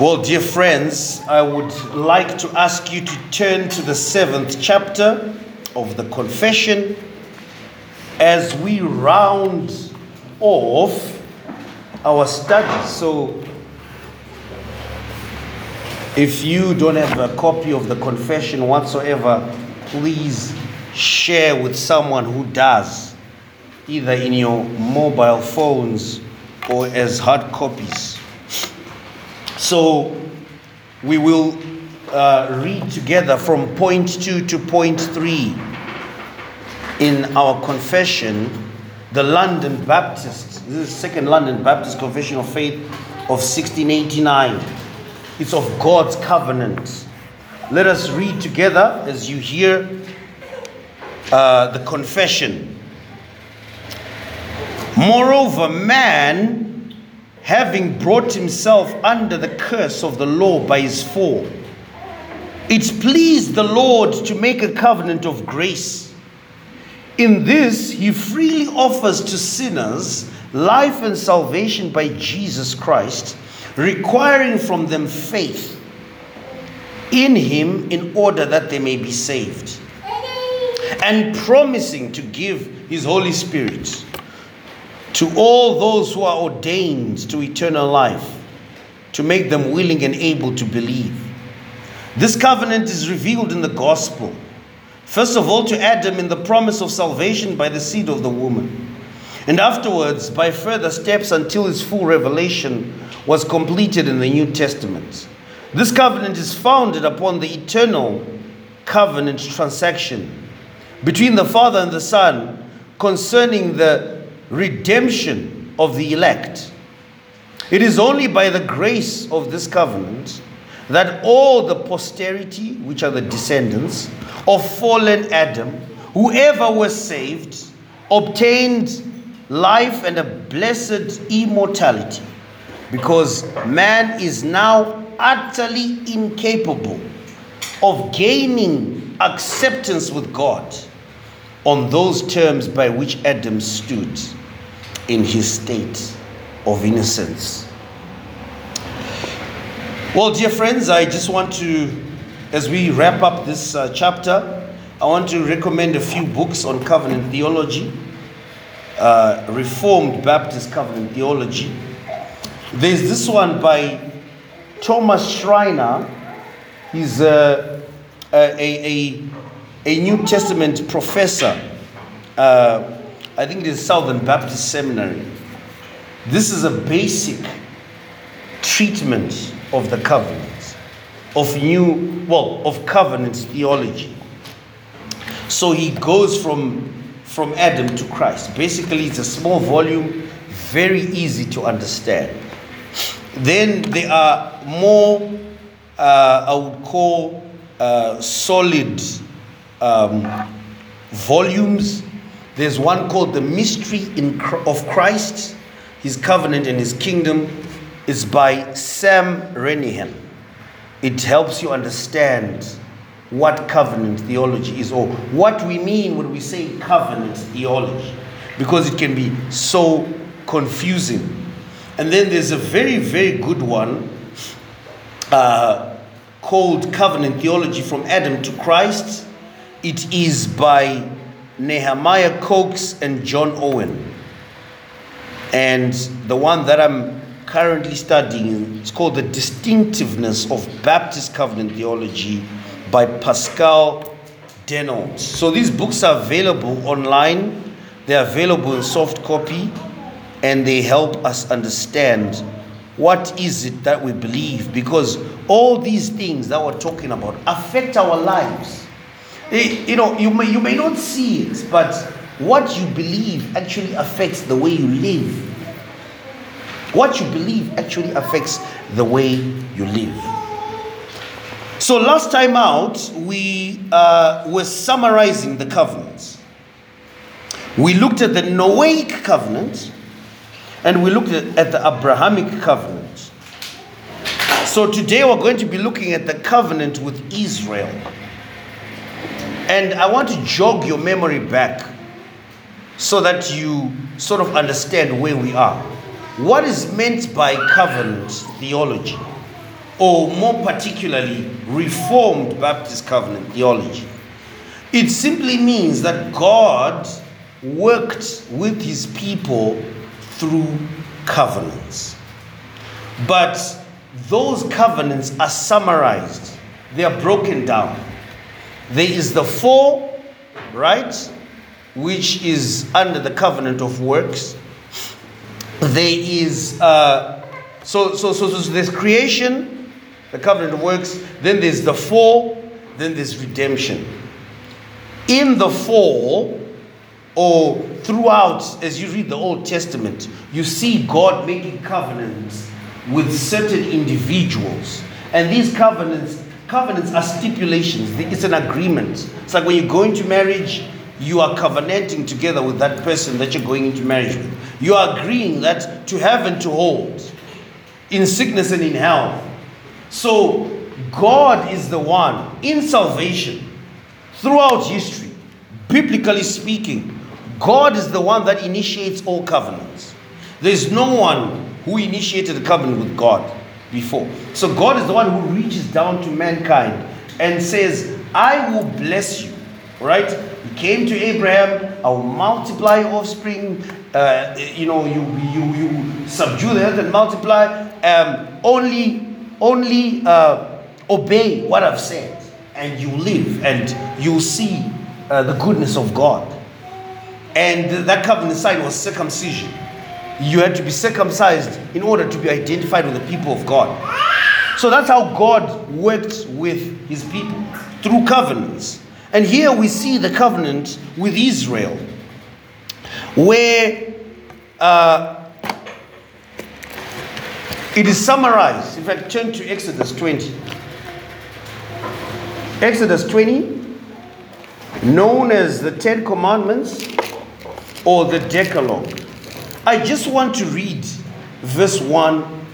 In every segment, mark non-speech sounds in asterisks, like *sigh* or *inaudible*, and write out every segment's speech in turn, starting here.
Well, dear friends, I would like to ask you to turn to the seventh chapter of the confession as we round off our study. So, if you don't have a copy of the confession whatsoever, please share with someone who does, either in your mobile phones or as hard copies. So we will uh, read together from point two to point three in our confession, the London Baptist, this is Second London Baptist Confession of Faith of 1689. It's of God's covenant. Let us read together as you hear uh, the confession. Moreover, man, having brought himself under the curse of the law by his fall, it pleased the Lord to make a covenant of grace. In this, he freely offers to sinners life and salvation by Jesus Christ, requiring from them faith in him in order that they may be saved, and promising to give his Holy Spirit to all those who are ordained to eternal life, to make them willing and able to believe. This covenant is revealed in the gospel. First of all, to Adam in the promise of salvation by the seed of the woman, and afterwards by further steps until its full revelation was completed in the New Testament. This covenant is founded upon the eternal covenant transaction between the Father and the Son concerning the redemption of the elect. It is only by the grace of this covenant that all the posterity, which are the descendants of fallen Adam, whoever was saved, obtained life and a blessed immortality, because man is now utterly incapable of gaining acceptance with God on those terms by which Adam stood in his state of innocence. Well, dear friends, I just want to, as we wrap up this uh, chapter, I want to recommend a few books on covenant theology, uh, Reformed Baptist Covenant Theology. There's this one by Thomas Schreiner. He's a, a, a, a New Testament professor. Uh, I think it is Southern Baptist Seminary. This is a basic treatment of the covenant, of new, well, of covenant theology. So he goes from, from Adam to Christ. Basically, it's a small volume, very easy to understand. Then there are more, uh, I would call, uh, solid um, volumes. There's one called The Mystery in, of Christ, His Covenant and His Kingdom. It's by Sam Renihan. It helps you understand what covenant theology is or what we mean when we say covenant theology because it can be so confusing. And then there's a very, very good one uh, called Covenant Theology from Adam to Christ. It is by Nehemiah Coxe and John Owen. And the one that I'm currently studying is called The Distinctiveness of Baptist Covenant Theology by Pascal Denault. So these books are available online, they're available in soft copy, and they help us understand what is it that we believe because all these things that we're talking about affect our lives. They- you know, you may, you may not see it, but what you believe actually affects the way you live. What you believe actually affects the way you live. So last time out, we uh, were summarizing the covenants. We looked at the Noahic covenant and we looked at the Abrahamic covenant. So today we're going to be looking at the covenant with Israel. And I want to jog your memory back so that you sort of understand where we are. what is meant by covenant theology, or more particularly, Reformed Baptist covenant theology? It simply means that God worked with his people through covenants. But those covenants are summarized, they are broken down. There is the four, right, which is under the covenant of works. There is, uh, so, so, so, so there's creation, the covenant of works, then there's the fall, then there's redemption. In the fall, or throughout, as you read the Old Testament, you see God making covenants with certain individuals. And these covenants, covenants are stipulations. It's an agreement. It's like when you go into marriage, you are covenanting together with that person that you're going into marriage with. You are agreeing that to have and to hold in sickness and in health. So God is the one in salvation throughout history, biblically speaking, God is the one that initiates all covenants. There's no one who initiated a covenant with God before. So God is the one who reaches down to mankind and says, I will bless you. Right? He came to Abraham, I will multiply your offspring. Uh, you know, you, you, you subdue the earth and multiply. Um, only only uh, obey what I've said, and you live, and you see uh, the goodness of God. And that covenant sign was circumcision. You had to be circumcised in order to be identified with the people of God. So that's how God worked with his people through covenants. And here we see the covenant with Israel, where uh, it is summarized. In fact, turn to Exodus 20. Exodus 20, known as the Ten Commandments or the Decalogue. I just want to read verse 1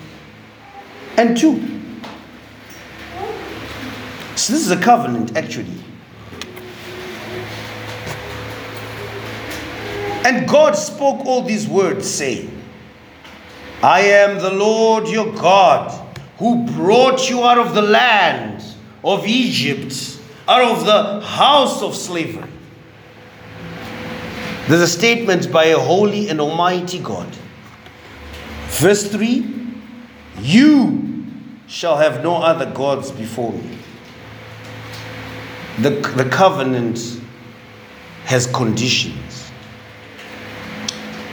and 2. So, this is a covenant actually. And God spoke all these words, saying, I am the Lord your God, who brought you out of the land of Egypt, out of the house of slavery. There's a statement by a holy and almighty God. Verse 3 You shall have no other gods before me. The, the covenant has conditions.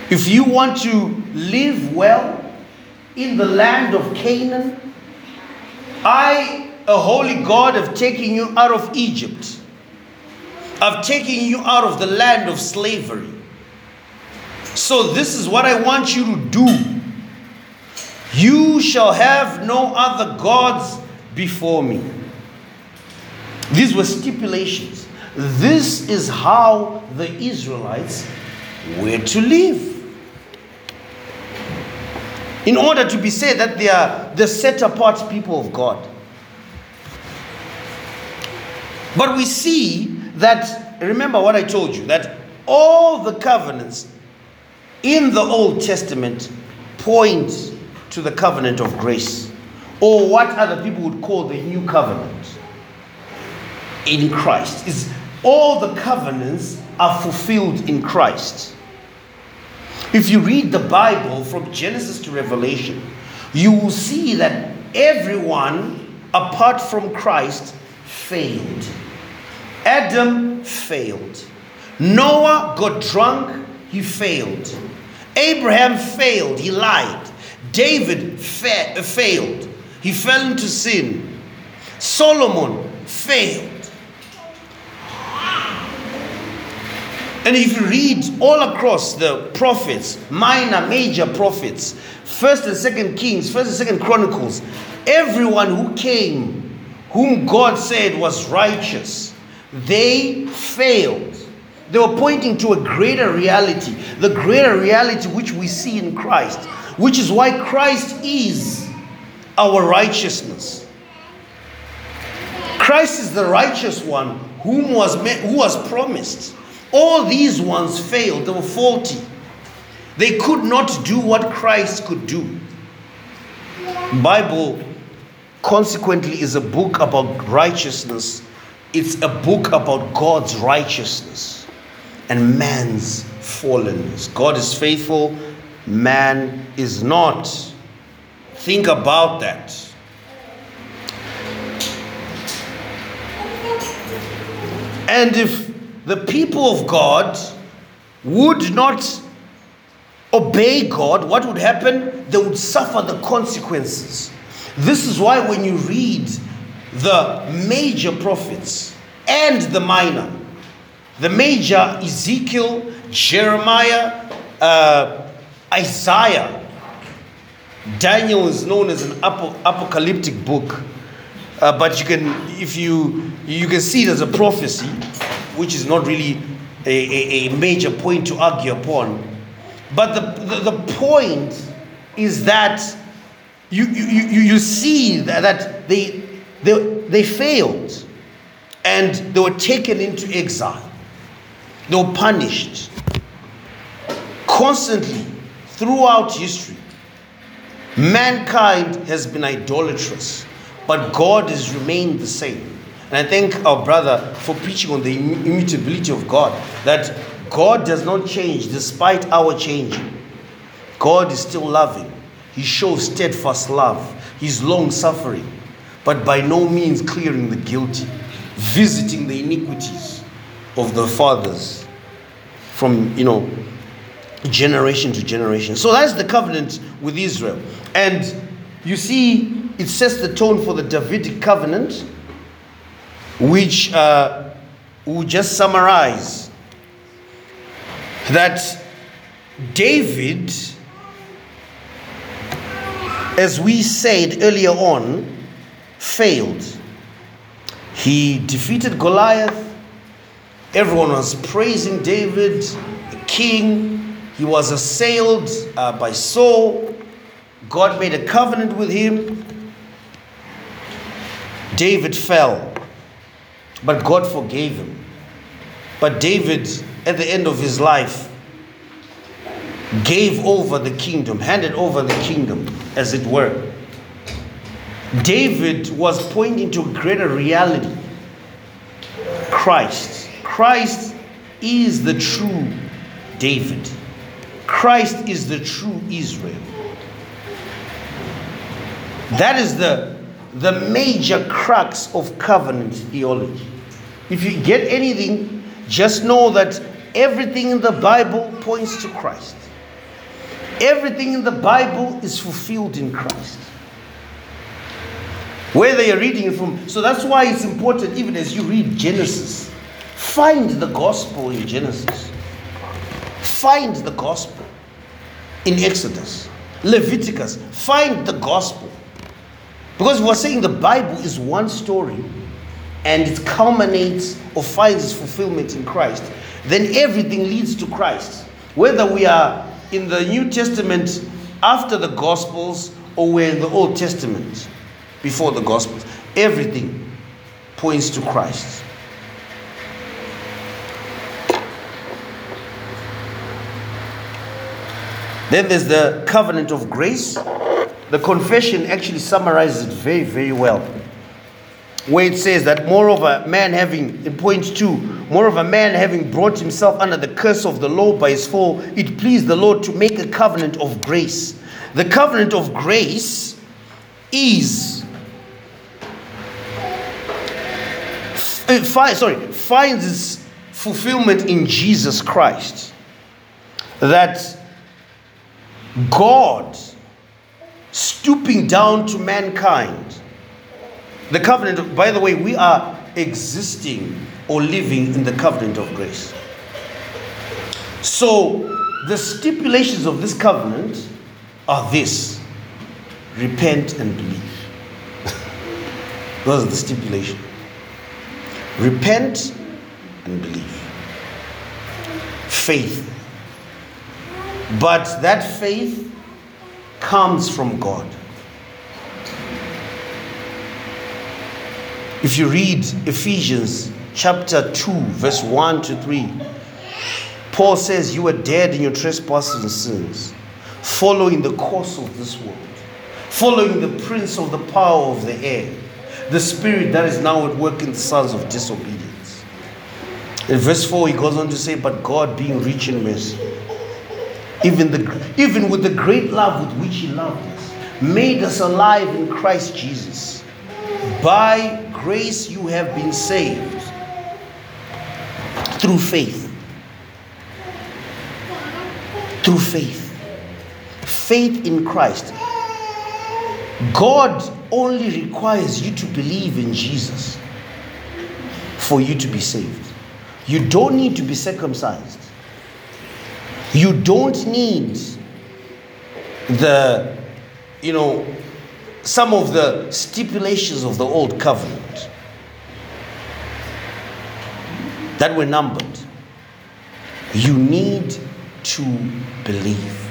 If you want to live well in the land of Canaan, I, a holy God, have taken you out of Egypt I've taken you out of the land of slavery. So, this is what I want you to do. You shall have no other gods before me. These were stipulations. This is how the Israelites were to live. In order to be said that they are the set apart people of God. But we see that, remember what I told you, that all the covenants in the Old Testament point to the covenant of grace, or what other people would call the new covenant in Christ. Is all the covenants are fulfilled in Christ. If you read the Bible from Genesis to Revelation, you will see that everyone apart from Christ failed. Adam failed. Noah got drunk, he failed. Abraham failed, he lied. David fa- failed, he fell into sin. Solomon failed. And if you read all across the prophets, minor, major prophets, first and second Kings, first and second Chronicles, everyone who came, whom God said was righteous, they failed. They were pointing to a greater reality, the greater reality which we see in Christ, which is why Christ is our righteousness. Christ is the righteous one whom was met, who was promised. All these ones failed, they were faulty. They could not do what Christ could do. Bible consequently is a book about righteousness. It's a book about God's righteousness and man's fallenness. God is faithful, man is not. Think about that. And if the people of God would not obey God, what would happen? They would suffer the consequences. This is why when you read the major prophets and the minor, the major Ezekiel, Jeremiah, uh, Isaiah, Daniel is known as an apocalyptic book, uh, but you can, if you you can see it as a prophecy, which is not really a, a, a major point to argue upon. But the, the, the point is that you, you, you, you see that, that they, they, they failed and they were taken into exile. They were punished constantly throughout history. Mankind has been idolatrous, but God has remained the same. And I thank our brother for preaching on the immutability of God, that God does not change despite our changing. God is still loving. He shows steadfast love. He's long suffering, but by no means clearing the guilty, visiting the iniquities of the fathers from, you know, generation to generation. So that's the covenant with Israel. And you see, it sets the tone for the Davidic covenant, which uh, will just summarize that David, as we said earlier on, failed. He defeated Goliath. Everyone was praising David, the king. He was assailed uh, by Saul. God made a covenant with him. David fell, but God forgave him. But David, at the end of his life, gave over the kingdom, handed over the kingdom, as it were. David was pointing to a greater reality Christ. Christ is the true David. Christ is the true Israel. That is the, the major crux of covenant theology. If you get anything, just know that everything in the Bible points to Christ. Everything in the Bible is fulfilled in Christ. Whether you're reading it from, so that's why it's important, even as you read Genesis, find the gospel in Genesis, find the gospel in Exodus, Leviticus, find the gospel. Because we're saying the Bible is one story and it culminates or finds its fulfillment in Christ, then everything leads to Christ. Whether we are in the New Testament after the Gospels or we're in the Old Testament before the Gospels, everything points to Christ. Then there's the covenant of grace. The confession actually summarizes it very, very well where it says that moreover man having in point two moreover man having brought himself under the curse of the law by his fall it pleased the lord to make a covenant of grace the covenant of grace is uh, sorry finds its fulfillment in jesus christ that god stooping down to mankind the covenant, by the way, we are existing or living in the covenant of grace. So, the stipulations of this covenant are this repent and believe. *laughs* Those are the stipulations. Repent and believe. Faith. But that faith comes from God. If you read Ephesians chapter 2, verse 1 to 3, Paul says, You were dead in your trespasses and sins, following the course of this world, following the prince of the power of the air, the spirit that is now at work in the sons of disobedience. In verse 4, he goes on to say, But God, being rich in mercy, even, the, even with the great love with which he loved us, made us alive in Christ Jesus. By grace you have been saved through faith through faith. Faith in Christ. God only requires you to believe in Jesus for you to be saved. You don't need to be circumcised. You don't need the, you know, some of the stipulations of the old covenant that were numbered. You need to believe.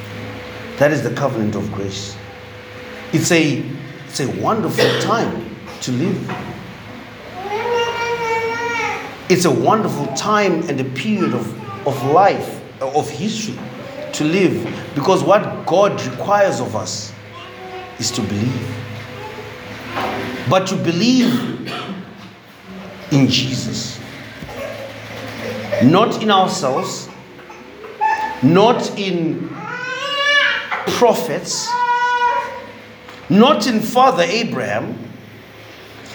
That is the covenant of grace. It's a, it's a wonderful time to live. It's a wonderful time and a period of, of life, of history to live because what God requires of us is to believe. But to believe in Jesus, not in ourselves, not in prophets, not in Father Abraham,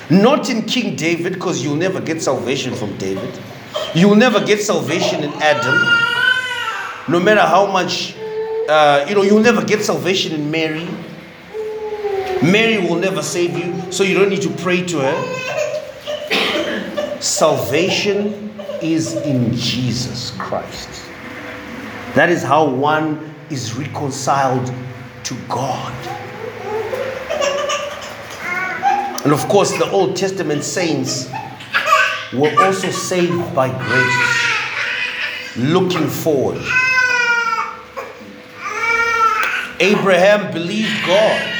not in King David, because you'll never get salvation from David. You'll never get salvation in Adam. No matter how much, uh, you know, you'll never get salvation in Mary. Mary will never save you, so you don't need to pray to her. Salvation is in Jesus Christ. That is how one is reconciled to God. And of course, the Old Testament saints were also saved by grace, looking forward. Abraham believed God,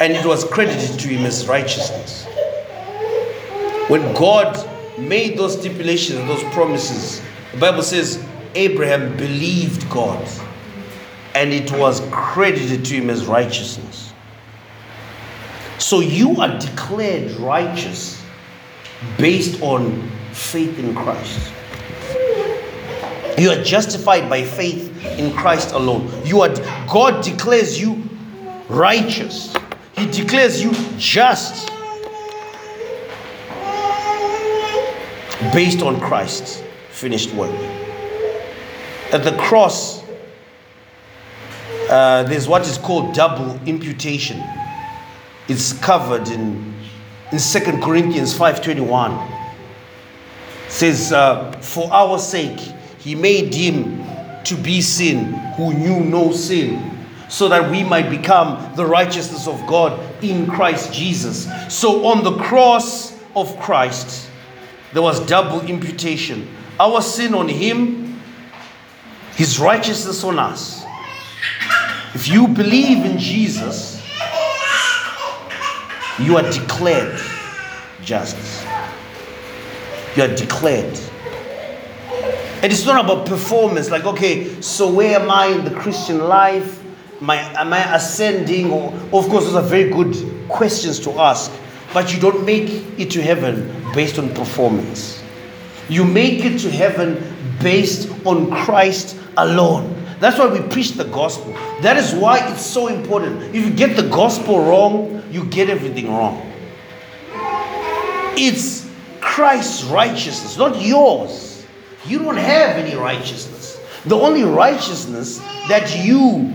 and it was credited to him as righteousness. When God made those stipulations, and those promises, the Bible says Abraham believed God and it was credited to him as righteousness. So you are declared righteous based on faith in Christ. You are justified by faith in Christ alone. You are God declares you righteous. He declares you just based on Christ's finished work. At the cross, uh, there's what is called double imputation. It's covered in, in 2 Corinthians 5.21. It says, uh, For our sake, he made him to be sin who knew no sin, so that we might become the righteousness of God in Christ Jesus. So on the cross of Christ, there was double imputation. Our sin on him his righteousness on us. If you believe in Jesus, you are declared just. You are declared. And it's not about performance, like, okay, so where am I in the Christian life? Am I, am I ascending? Or, of course, those are very good questions to ask. But you don't make it to heaven based on performance. You make it to heaven based on Christ alone. That's why we preach the gospel. That is why it's so important. If you get the gospel wrong, you get everything wrong. It's Christ's righteousness, not yours. You don't have any righteousness. The only righteousness that you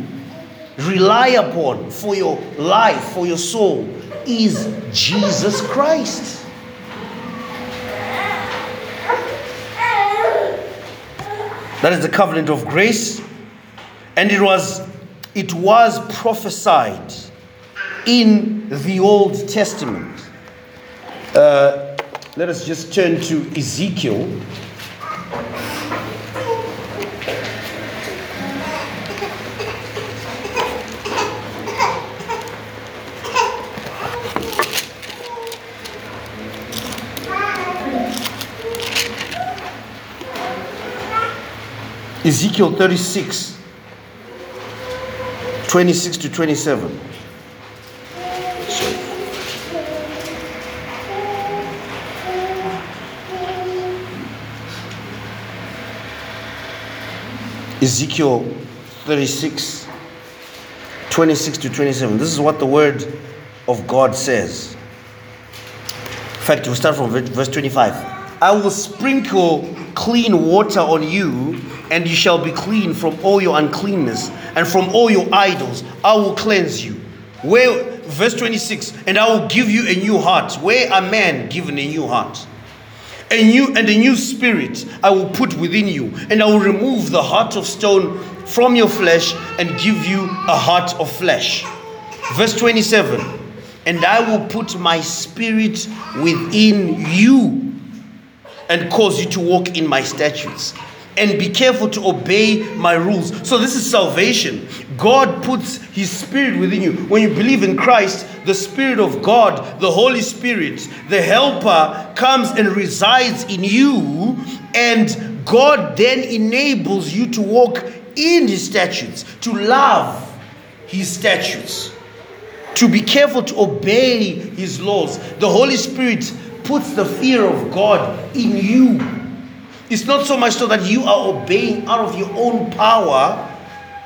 rely upon for your life, for your soul, is Jesus Christ. That is the covenant of grace. And it was it was prophesied in the Old Testament. Uh, let us just turn to Ezekiel Ezekiel 36, 26 to 27. Ezekiel 36, 26 to 27. This is what the word of God says. In fact, we'll start from verse 25. I will sprinkle clean water on you, and you shall be clean from all your uncleanness and from all your idols. I will cleanse you. Where verse 26, and I will give you a new heart. Where a man given a new heart? A new and a new spirit I will put within you, and I will remove the heart of stone from your flesh and give you a heart of flesh. Verse 27 And I will put my spirit within you and cause you to walk in my statutes and be careful to obey my rules. So, this is salvation. God puts His Spirit within you. When you believe in Christ, the Spirit of God, the Holy Spirit, the Helper, comes and resides in you, and God then enables you to walk in His statutes, to love His statutes, to be careful to obey His laws. The Holy Spirit puts the fear of God in you it's not so much so that you are obeying out of your own power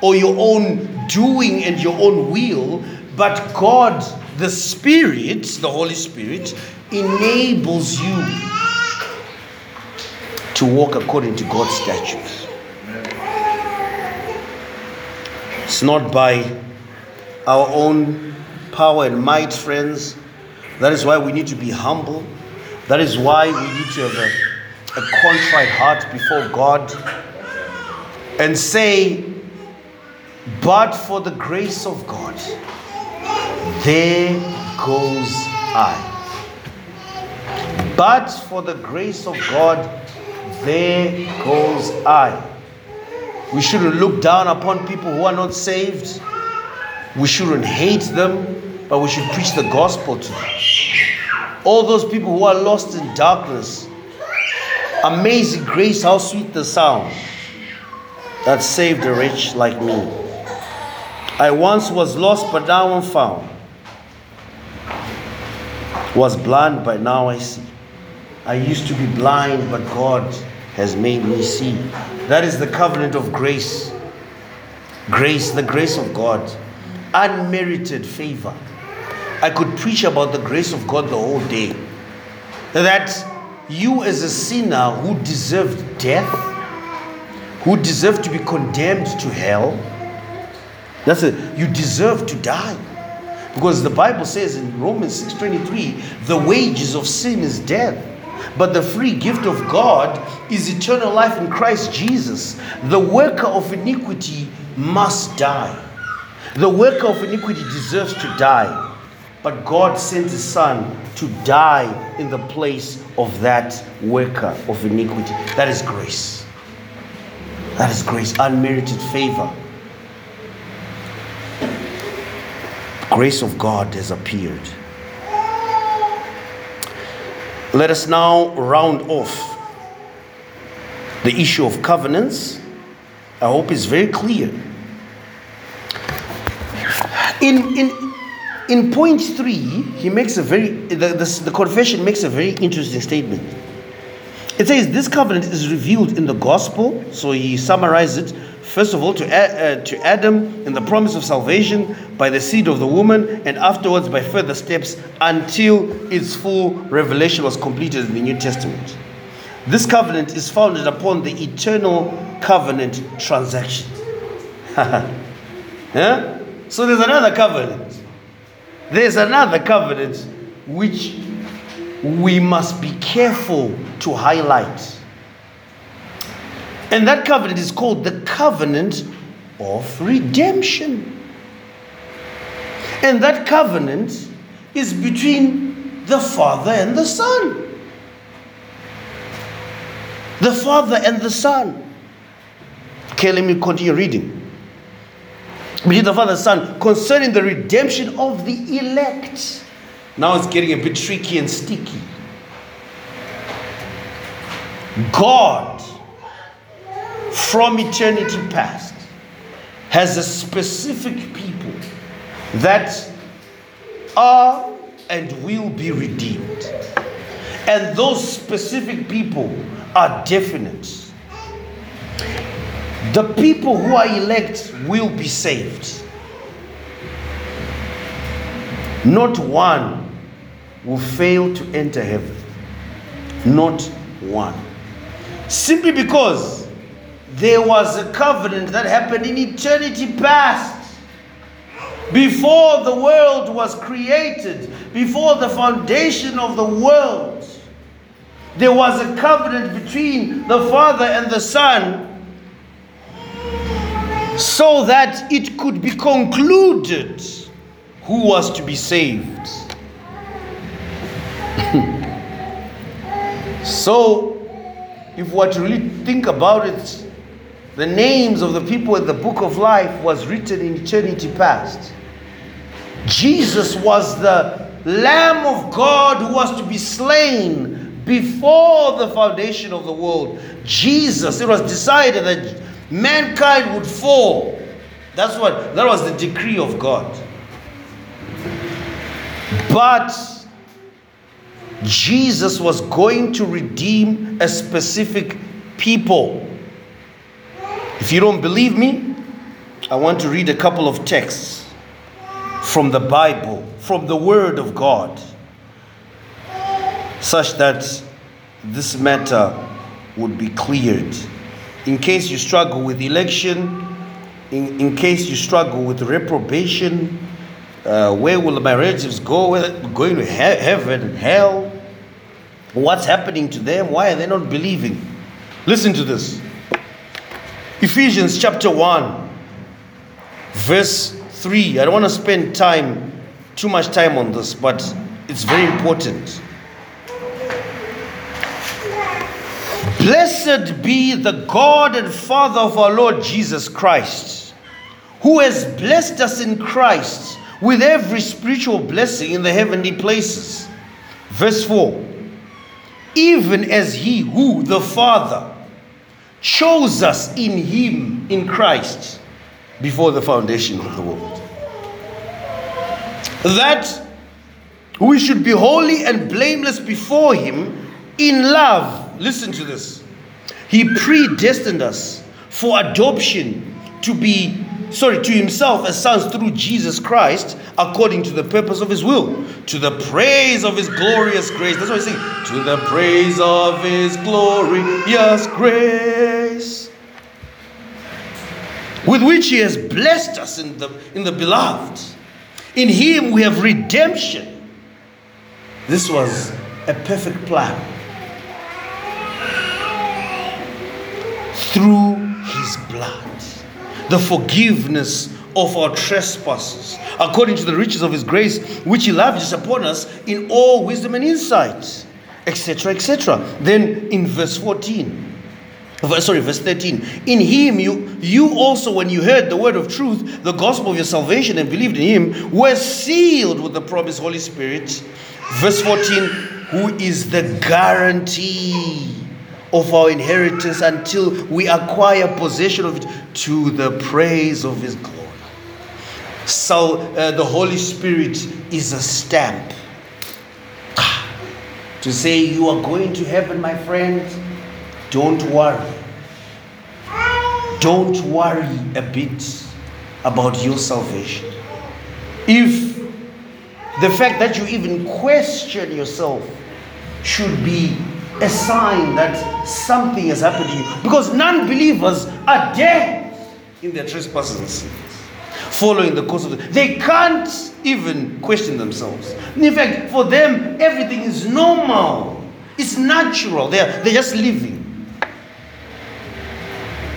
or your own doing and your own will, but God, the Spirit, the Holy Spirit, enables you to walk according to God's statutes. It's not by our own power and might, friends. That is why we need to be humble. That is why we need to have a a contrite heart before God and say, But for the grace of God, there goes I. But for the grace of God, there goes I. We shouldn't look down upon people who are not saved. We shouldn't hate them, but we should preach the gospel to them. All those people who are lost in darkness, Amazing grace, how sweet the sound that saved a wretch like me. I once was lost, but now I'm found. Was blind, but now I see. I used to be blind, but God has made me see. That is the covenant of grace. Grace, the grace of God. Unmerited favor. I could preach about the grace of God the whole day. That you as a sinner who deserved death, who deserved to be condemned to hell, that's it, you deserve to die. Because the Bible says in Romans 6:23, the wages of sin is death. But the free gift of God is eternal life in Christ Jesus. The worker of iniquity must die. The worker of iniquity deserves to die. But God sent His Son to die in the place of that worker of iniquity. That is grace. That is grace, unmerited favor. Grace of God has appeared. Let us now round off the issue of covenants. I hope it's very clear. In, in, in point three, he makes a very, the, the, the confession makes a very interesting statement. It says this covenant is revealed in the gospel. So he summarizes it first of all to, uh, to Adam in the promise of salvation by the seed of the woman, and afterwards by further steps until its full revelation was completed in the New Testament. This covenant is founded upon the eternal covenant transaction. *laughs* yeah? So there's another covenant. There's another covenant which we must be careful to highlight. And that covenant is called the covenant of redemption. And that covenant is between the Father and the Son. The Father and the Son. Okay, let me continue reading between the Father Son concerning the redemption of the elect. Now it's getting a bit tricky and sticky. God from eternity past has a specific people that are and will be redeemed. And those specific people are definite. The people who are elect will be saved. Not one will fail to enter heaven. Not one. Simply because there was a covenant that happened in eternity past. Before the world was created, before the foundation of the world, there was a covenant between the Father and the Son so that it could be concluded who was to be saved. *laughs* so, if we to really think about it, the names of the people in the book of life was written in eternity past. Jesus was the Lamb of God who was to be slain before the foundation of the world. Jesus, it was decided that mankind would fall. That's what that was the decree of God. But Jesus was going to redeem a specific people. If you don't believe me, I want to read a couple of texts from the Bible, from the Word of God, such that this matter would be cleared. In case you struggle with election, in, in case you struggle with reprobation, uh, where will my relatives go? Going to he- heaven, hell? What's happening to them? Why are they not believing? Listen to this Ephesians chapter 1, verse 3. I don't want to spend time, too much time on this, but it's very important. Blessed be the God and Father of our Lord Jesus Christ, who has blessed us in Christ with every spiritual blessing in the heavenly places. Verse 4 Even as He who, the Father, chose us in Him, in Christ, before the foundation of the world. That we should be holy and blameless before Him in love listen to this. He predestined us for adoption to be, sorry, to himself as sons through Jesus Christ according to the purpose of his will, to the praise of his glorious grace. That's what he's saying. To the praise of his glorious grace. With which he has blessed us in the, in the beloved. In him we have redemption. This was a perfect plan through his blood. The forgiveness of our trespasses, according to the riches of his grace, which he lavishes upon us in all wisdom and insight, etc., etc. Then in verse 14, sorry, verse 13. In him you you also, when you heard the word of truth, the gospel of your salvation, and believed in him, were sealed with the promised Holy Spirit. Verse 14, who is the guarantee of our inheritance until we acquire possession of it to the praise of his glory. So uh, the Holy Spirit is a stamp to say, You are going to heaven, my friend. Don't worry. Don't worry a bit about your salvation. If the fact that you even question yourself should be a sign that something has happened to you. Because non believers are dead in their trespasses following the course of the. They can't even question themselves. In fact, for them, everything is normal, it's natural. They're, they're just living.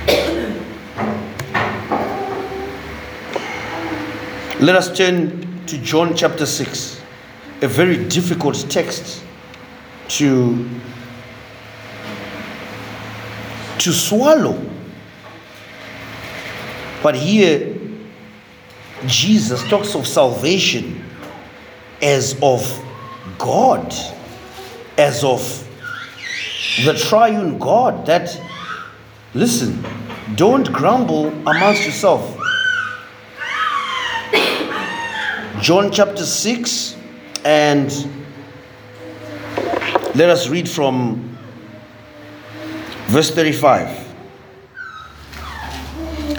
*coughs* Let us turn to John chapter 6, a very difficult text to to swallow. But here, Jesus talks of salvation as of God, as of the triune God. That, listen, Don't grumble amongst yourself. John chapter 6 and let us read from verse 35.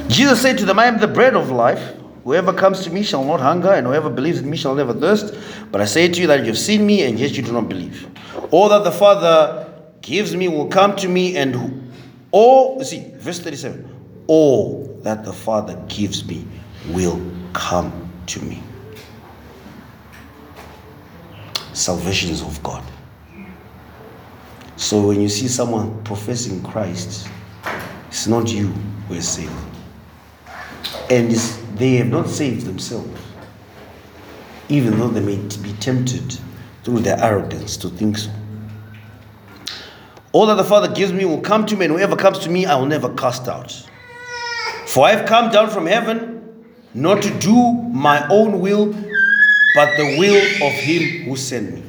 Jesus said to them, I am the bread of life. Whoever comes to me shall not hunger, and whoever believes in me shall never thirst. But I say to you that you have seen me, and yet you do not believe. All that the Father gives me will come to me, and all, see, verse 37 all that the Father gives me will come to me. Salvation is of God. So when you see someone professing Christ, it's not you who is saved. And they have not saved themselves, even though they may be tempted through their arrogance to think so. All that the Father gives me will come to me, and whoever comes to me, I will never cast out. For I have come down from heaven not to do my own will, but the will of him who sent me.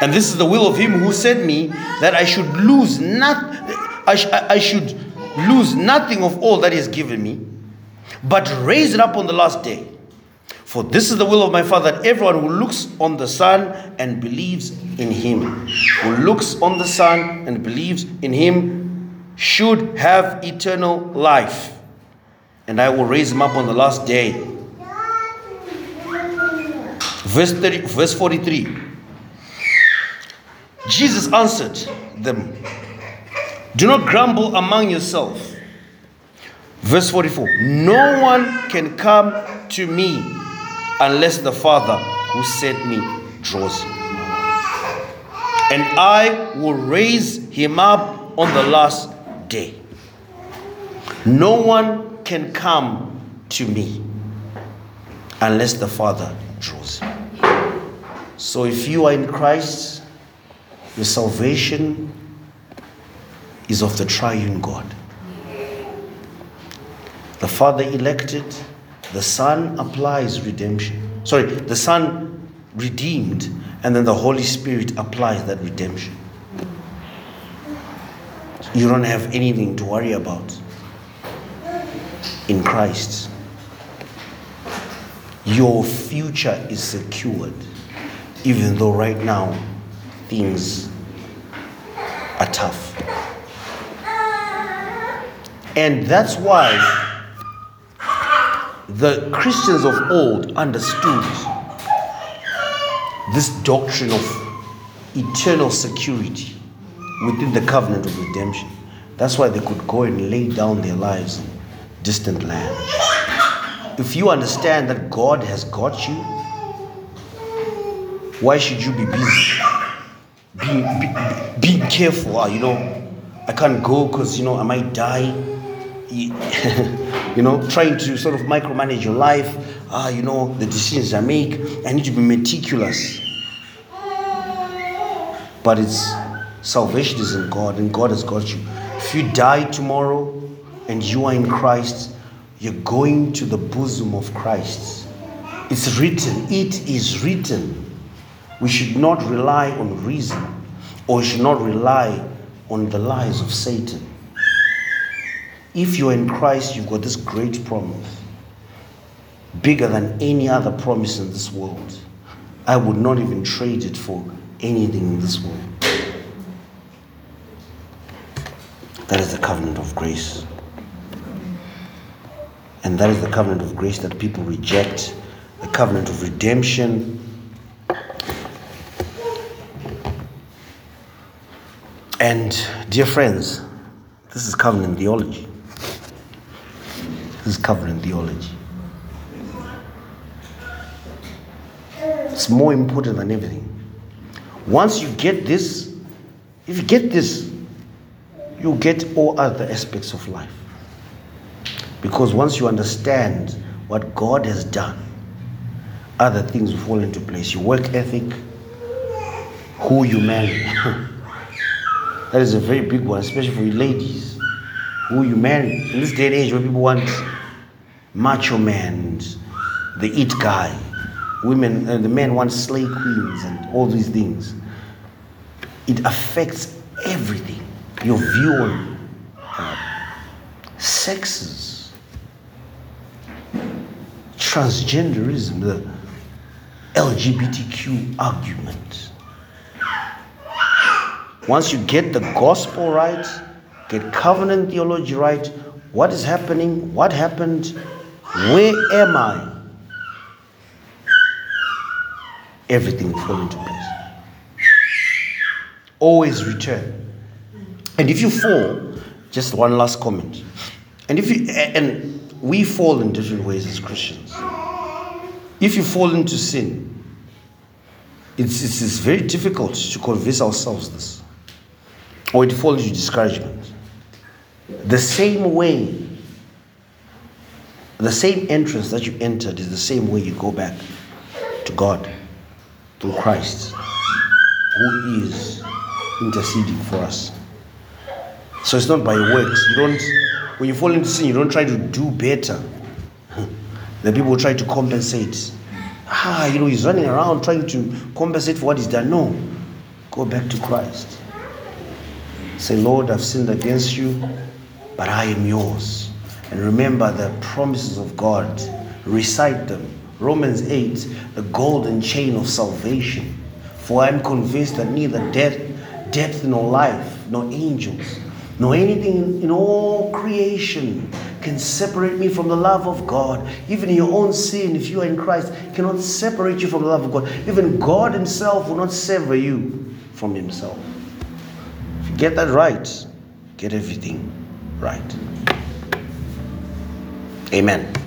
And this is the will of him who sent me that I should lose not I, sh- I should lose nothing of all that he has given me, but raise it up on the last day. For this is the will of my Father that everyone who looks on the Son and believes in him, who looks on the Son and believes in him, should have eternal life. And I will raise him up on the last day. Verse, 30, verse 43. Jesus answered them, Do not grumble among yourselves. Verse 44 No one can come to me unless the Father who sent me draws him. And I will raise him up on the last day. No one can come to me unless the Father draws him. So if you are in Christ, your salvation is of the triune God. The Father elected, the Son applies redemption. Sorry, the Son redeemed, and then the Holy Spirit applies that redemption. You don't have anything to worry about in Christ. Your future is secured, even though right now things are tough. And that's why the Christians of old understood this doctrine of eternal security within the covenant of redemption. That's why they could go and lay down their lives in distant lands. If you understand that God has got you, why should you be busy? Being, be, careful, ah, you know, I can't go because, you know, I might die. *laughs* you know, trying to sort of micromanage your life. Ah, you know, the decisions I make, I need to be meticulous. But it's salvation is in God, and God has got you. If you die tomorrow and you are in Christ, you're going to the bosom of Christ. It's written, it is written. We should not rely on reason, or should not rely on the lies of Satan. If you're in Christ, you've got this great promise, bigger than any other promise in this world. I would not even trade it for anything in this world. That is the covenant of grace. And that is the covenant of grace that people reject, the covenant of redemption. And, dear friends, this is covenant theology. This is covenant theology. It's more important than everything. Once you get this, if you get this, you get all other aspects of life. Because once you understand what God has done, other things fall into place. Your work ethic, who you marry. *laughs* that is a very big one, especially for you ladies. Who you marry. In this day and age where people want macho men, the it guy, women, uh, the men want slay queens and all these things. It affects everything. Your view on sexes, transgenderism, the LGBTQ argument. Once you get the gospel right, get covenant theology right, what is happening? What happened? Where am I? Everything will fall into place. Always return. And if you fall, just one last comment. And if you and we fall in different ways as Christians. If you fall into sin, it's, it's, it's very difficult to convince ourselves this. Or it falls into discouragement. The same way, the same entrance that you entered is the same way you go back to God through Christ, who is interceding for us. So it's not by works. You don't, when you fall into sin, you don't try to do better. *laughs* The people try to compensate. Ah, you know, he's running around trying to compensate for what he's done. No, go back to Christ. Say, Lord, I've sinned against you, but I am yours. And remember the promises of God. Recite them. Romans 8, the golden chain of salvation. For I am convinced that neither death, death nor life, nor angels, nor anything in all creation can separate me from the love of God. Even your own sin, if you are in Christ, cannot separate you from the love of God. Even God Himself will not sever you from Himself. Get that right, get everything right. Amen.